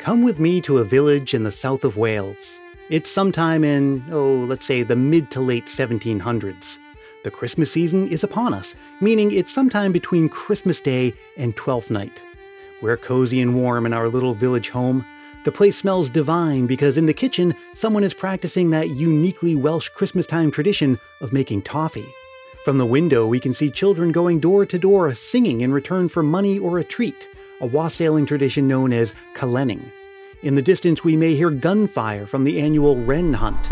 come with me to a village in the south of Wales. It's sometime in, oh, let's say the mid to late 1700s. The Christmas season is upon us, meaning it's sometime between Christmas Day and Twelfth Night. We're cozy and warm in our little village home. The place smells divine because in the kitchen, someone is practicing that uniquely Welsh Christmastime tradition of making toffee. From the window, we can see children going door to door singing in return for money or a treat, a wassailing tradition known as calennig. In the distance, we may hear gunfire from the annual wren hunt.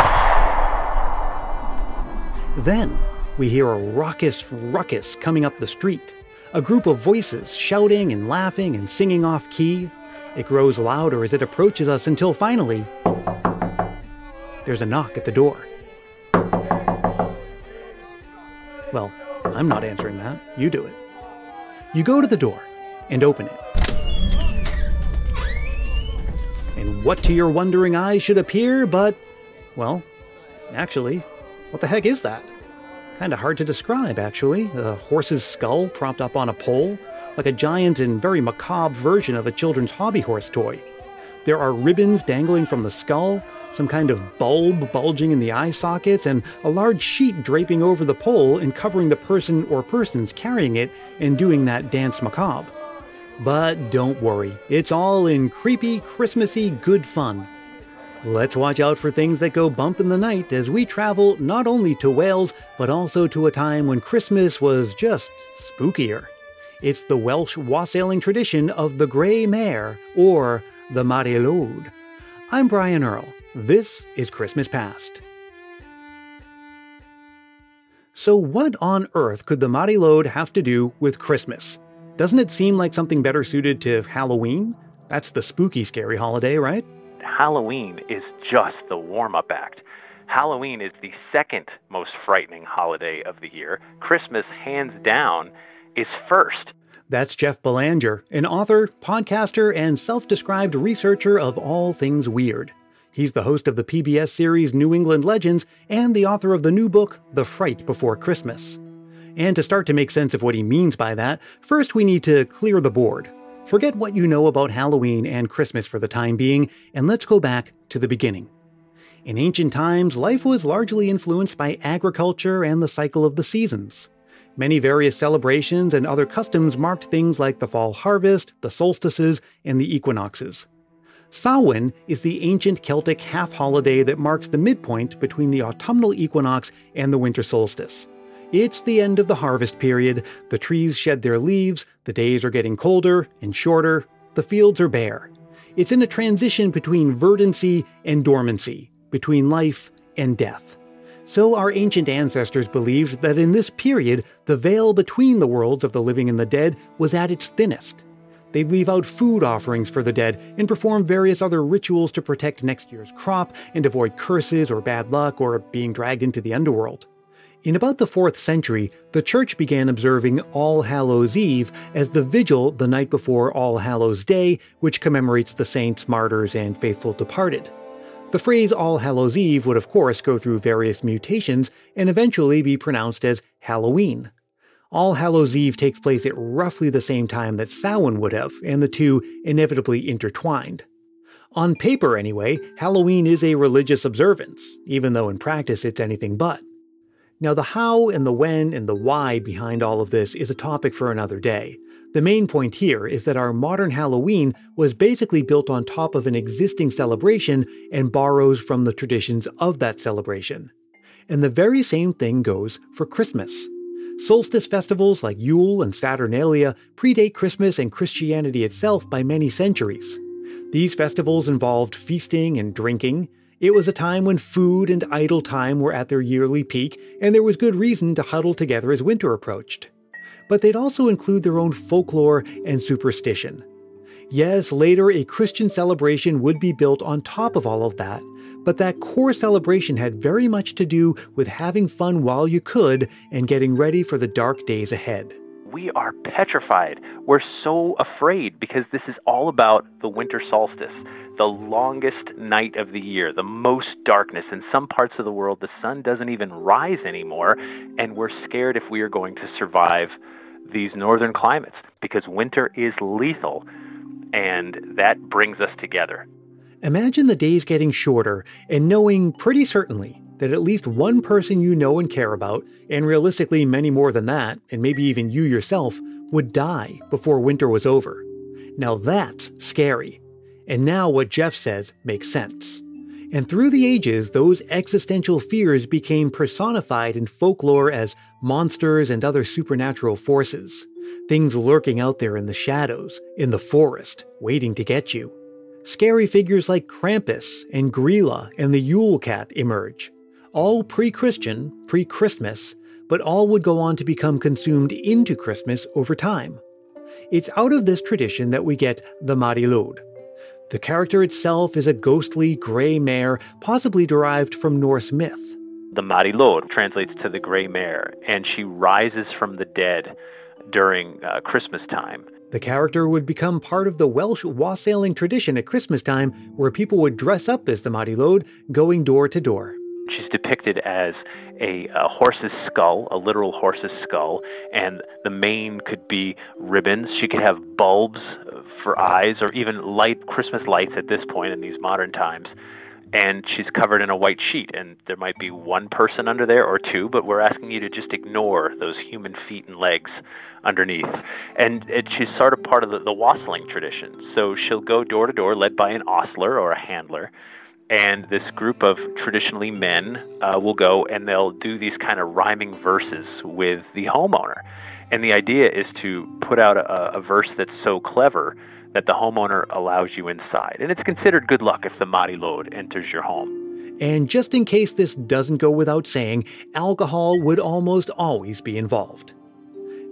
Then, we hear a raucous ruckus coming up the street. A group of voices shouting and laughing and singing off key. It grows louder as it approaches us until finally, there's a knock at the door. Well, I'm not answering that. You do it. You go to the door and open it. What to your wondering eyes should appear but, well, actually, what the heck is that? Kinda hard to describe, actually. A horse's skull propped up on a pole, like a giant and very macabre version of a children's hobby horse toy. There are ribbons dangling from the skull, some kind of bulb bulging in the eye sockets, and a large sheet draping over the pole and covering the person or persons carrying it and doing that dance macabre. But don't worry, it's all in creepy, Christmassy good fun. Let's watch out for things that go bump in the night as we travel not only to Wales, but also to a time when Christmas was just spookier. It's the Welsh wassailing tradition of the Grey Mare, or the Mari Lwyd. I'm Brian Earl. This is Christmas Past. So, what on earth could the Mari Lwyd have to do with Christmas? Doesn't it seem like something better suited to Halloween? That's the spooky, scary holiday, right? Halloween is just the warm up act. Halloween is the second most frightening holiday of the year. Christmas, hands down, is first. That's Jeff Belanger, an author, podcaster, and self described researcher of all things weird. He's the host of the PBS series New England Legends and the author of the new book, The Fright Before Christmas. And to start to make sense of what he means by that, first we need to clear the board. Forget what you know about Halloween and Christmas for the time being, and let's go back to the beginning. In ancient times, life was largely influenced by agriculture and the cycle of the seasons. Many various celebrations and other customs marked things like the fall harvest, the solstices, and the equinoxes. Samhain is the ancient Celtic half holiday that marks the midpoint between the autumnal equinox and the winter solstice. It's the end of the harvest period, the trees shed their leaves, the days are getting colder and shorter, the fields are bare. It's in a transition between verdancy and dormancy, between life and death. So our ancient ancestors believed that in this period, the veil between the worlds of the living and the dead was at its thinnest. They'd leave out food offerings for the dead and perform various other rituals to protect next year's crop and avoid curses or bad luck or being dragged into the underworld. In about the 4th century, the church began observing All Hallows Eve as the vigil the night before All Hallows Day, which commemorates the saints, martyrs, and faithful departed. The phrase All Hallows Eve would, of course, go through various mutations and eventually be pronounced as Halloween. All Hallows Eve takes place at roughly the same time that Samhain would have, and the two inevitably intertwined. On paper, anyway, Halloween is a religious observance, even though in practice it's anything but. Now, the how and the when and the why behind all of this is a topic for another day. The main point here is that our modern Halloween was basically built on top of an existing celebration and borrows from the traditions of that celebration. And the very same thing goes for Christmas. Solstice festivals like Yule and Saturnalia predate Christmas and Christianity itself by many centuries. These festivals involved feasting and drinking, it was a time when food and idle time were at their yearly peak, and there was good reason to huddle together as winter approached. But they'd also include their own folklore and superstition. Yes, later a Christian celebration would be built on top of all of that, but that core celebration had very much to do with having fun while you could and getting ready for the dark days ahead. We are petrified. We're so afraid because this is all about the winter solstice the longest night of the year, the most darkness. In some parts of the world, the sun doesn't even rise anymore, and we're scared if we are going to survive these northern climates because winter is lethal. and that brings us together. Imagine the days getting shorter and knowing pretty certainly that at least one person you know and care about, and realistically many more than that, and maybe even you yourself, would die before winter was over. Now that's scary. And now what Jeff says makes sense. And through the ages, those existential fears became personified in folklore as monsters and other supernatural forces. Things lurking out there in the shadows, in the forest, waiting to get you. Scary figures like Krampus and Gryla and the Yule Cat emerge. All pre Christian, pre Christmas, but all would go on to become consumed into Christmas over time. It's out of this tradition that we get the Mari Lwyd. The character itself is a ghostly gray mare, possibly derived from Norse myth. The Mari Lwyd translates to the gray mare, and she rises from the dead during uh, Christmas time. The character would become part of the Welsh wassailing tradition at Christmas time, where people would dress up as the Mari Lwyd, going door to door. She's depicted as a, a, horse's skull, a literal horse's skull, and the mane could be ribbons. She could have bulbs eyes, or even light Christmas lights at this point in these modern times. And she's covered in a white sheet, and there might be one person under there or two, but we're asking you to just ignore those human feet and legs underneath. And she's sort of part of the, the wassailing tradition. So she'll go door to door, led by an ostler or a handler and this group of traditionally men uh, will go and they'll do these kind of rhyming verses with the homeowner. And the idea is to put out a, a verse that's so clever that the homeowner allows you inside. And it's considered good luck if the Mari Lwyd enters your home. And just in case this doesn't go without saying, alcohol would almost always be involved.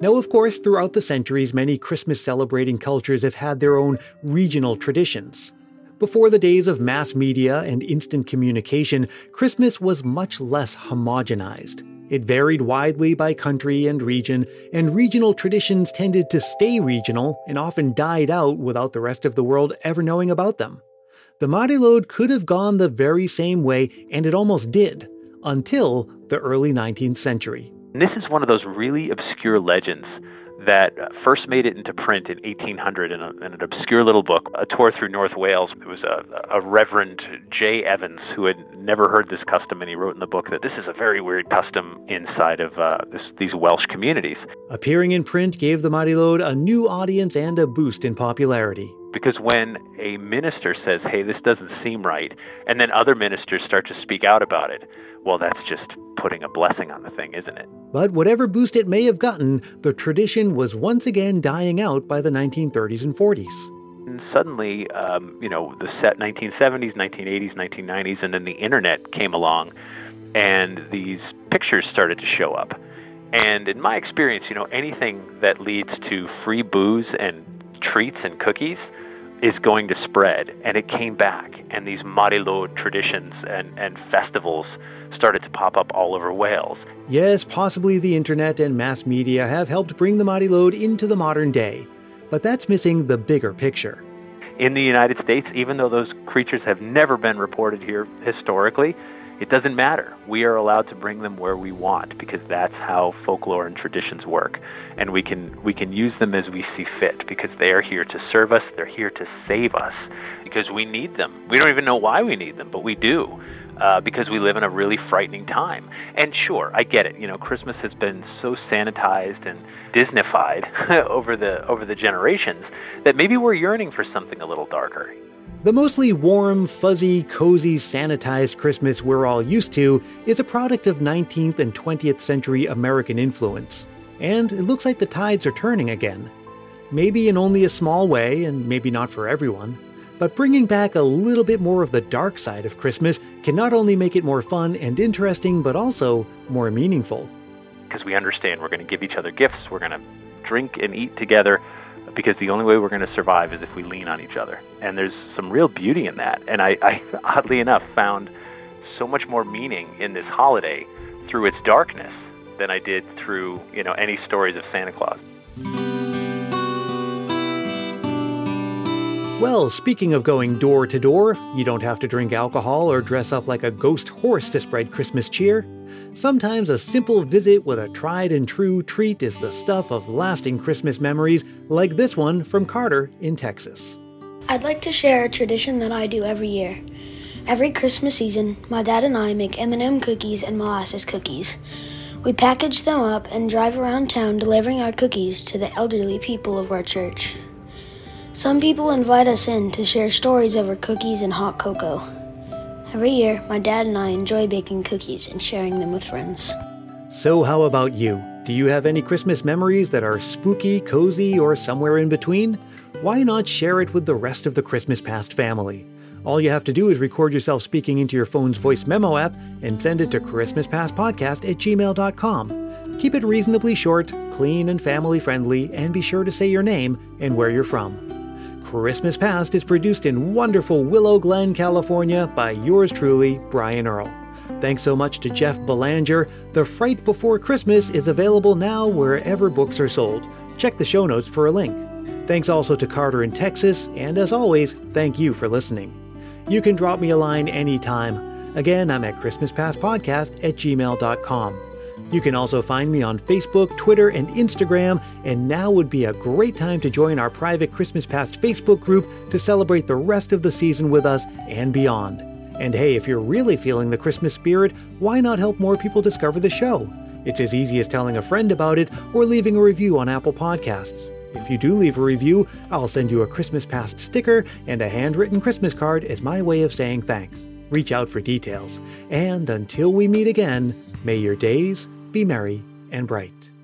Now, of course, throughout the centuries, many Christmas celebrating cultures have had their own regional traditions. Before the days of mass media and instant communication, Christmas was much less homogenized. It varied widely by country and region, and regional traditions tended to stay regional and often died out without the rest of the world ever knowing about them. The Mari Lwyd could have gone the very same way, and it almost did, until the early 19th century. And this is one of those really obscure legends that first made it into print in 1800 in, a, in, an obscure little book, A Tour Through North Wales. It was a, a Reverend J. Evans who had never heard this custom, and he wrote in the book that this is a very weird custom inside of uh, this, these Welsh communities. Appearing in print gave the Mari Lwyd a new audience and a boost in popularity. Because when a minister says, hey, this doesn't seem right, and then other ministers start to speak out about it, well, that's just putting a blessing on the thing, isn't it? But whatever boost it may have gotten, the tradition was once again dying out by the 1930s and 40s. And suddenly, um, you know, the set 1970s, 1980s, 1990s, and then the internet came along, and these pictures started to show up. And in my experience, you know, anything that leads to free booze and treats and cookies is going to spread. And it came back, and these Mari Lwyd traditions and, and festivals started to pop up all over Wales. Yes, possibly the internet and mass media have helped bring the Mari Lwyd into the modern day, but that's missing the bigger picture. In the United States, even though those creatures have never been reported here historically, it doesn't matter. We are allowed to bring them where we want because that's how folklore and traditions work. And we can we can use them as we see fit because they are here to serve us, they're here to save us because we need them. We don't even know why we need them, but we do uh, because we live in a really frightening time. And sure, I get it. You know, Christmas has been so sanitized and Disneyfied over the over the generations that maybe we're yearning for something a little darker. The mostly warm, fuzzy, cozy, sanitized Christmas we're all used to is a product of 19th and 20th century American influence. And it looks like the tides are turning again. Maybe in only a small way, and maybe not for everyone. But bringing back a little bit more of the dark side of Christmas can not only make it more fun and interesting, but also more meaningful. Because we understand we're going to give each other gifts, we're going to drink and eat together, because the only way we're going to survive is if we lean on each other. And there's some real beauty in that. And I, I oddly enough, found so much more meaning in this holiday through its darkness than I did through, you know, any stories of Santa Claus. Well, speaking of going door to door, you don't have to drink alcohol or dress up like a ghost horse to spread Christmas cheer. Sometimes a simple visit with a tried and true treat is the stuff of lasting Christmas memories, like this one from Carter in Texas. I'd like to share a tradition that I do every year. Every Christmas season, my dad and I make M&M cookies and molasses cookies. We package them up and drive around town delivering our cookies to the elderly people of our church. Some people invite us in to share stories over cookies and hot cocoa. Every year, my dad and I enjoy baking cookies and sharing them with friends. So, how about you? Do you have any Christmas memories that are spooky, cozy, or somewhere in between? Why not share it with the rest of the Christmas Past family? All you have to do is record yourself speaking into your phone's voice memo app and send it to ChristmasPastPodcast at gmail.com. Keep it reasonably short, clean, and family friendly, and be sure to say your name and where you're from. Christmas Past is produced in wonderful Willow Glen, California by yours truly, Brian Earl. Thanks so much to Jeff Belanger. The Fright Before Christmas is available now wherever books are sold. Check the show notes for a link. Thanks also to Carter in Texas, and as always, thank you for listening. You can drop me a line anytime. Again, I'm at ChristmasPastPodcast at gmail.com. You can also find me on Facebook, Twitter, and Instagram, and now would be a great time to join our private Christmas Past Facebook group to celebrate the rest of the season with us and beyond. And hey, if you're really feeling the Christmas spirit, why not help more people discover the show? It's as easy as telling a friend about it or leaving a review on Apple Podcasts. If you do leave a review, I'll send you a Christmas Past sticker and a handwritten Christmas card as my way of saying thanks. Reach out for details. And until we meet again, may your days be merry and bright.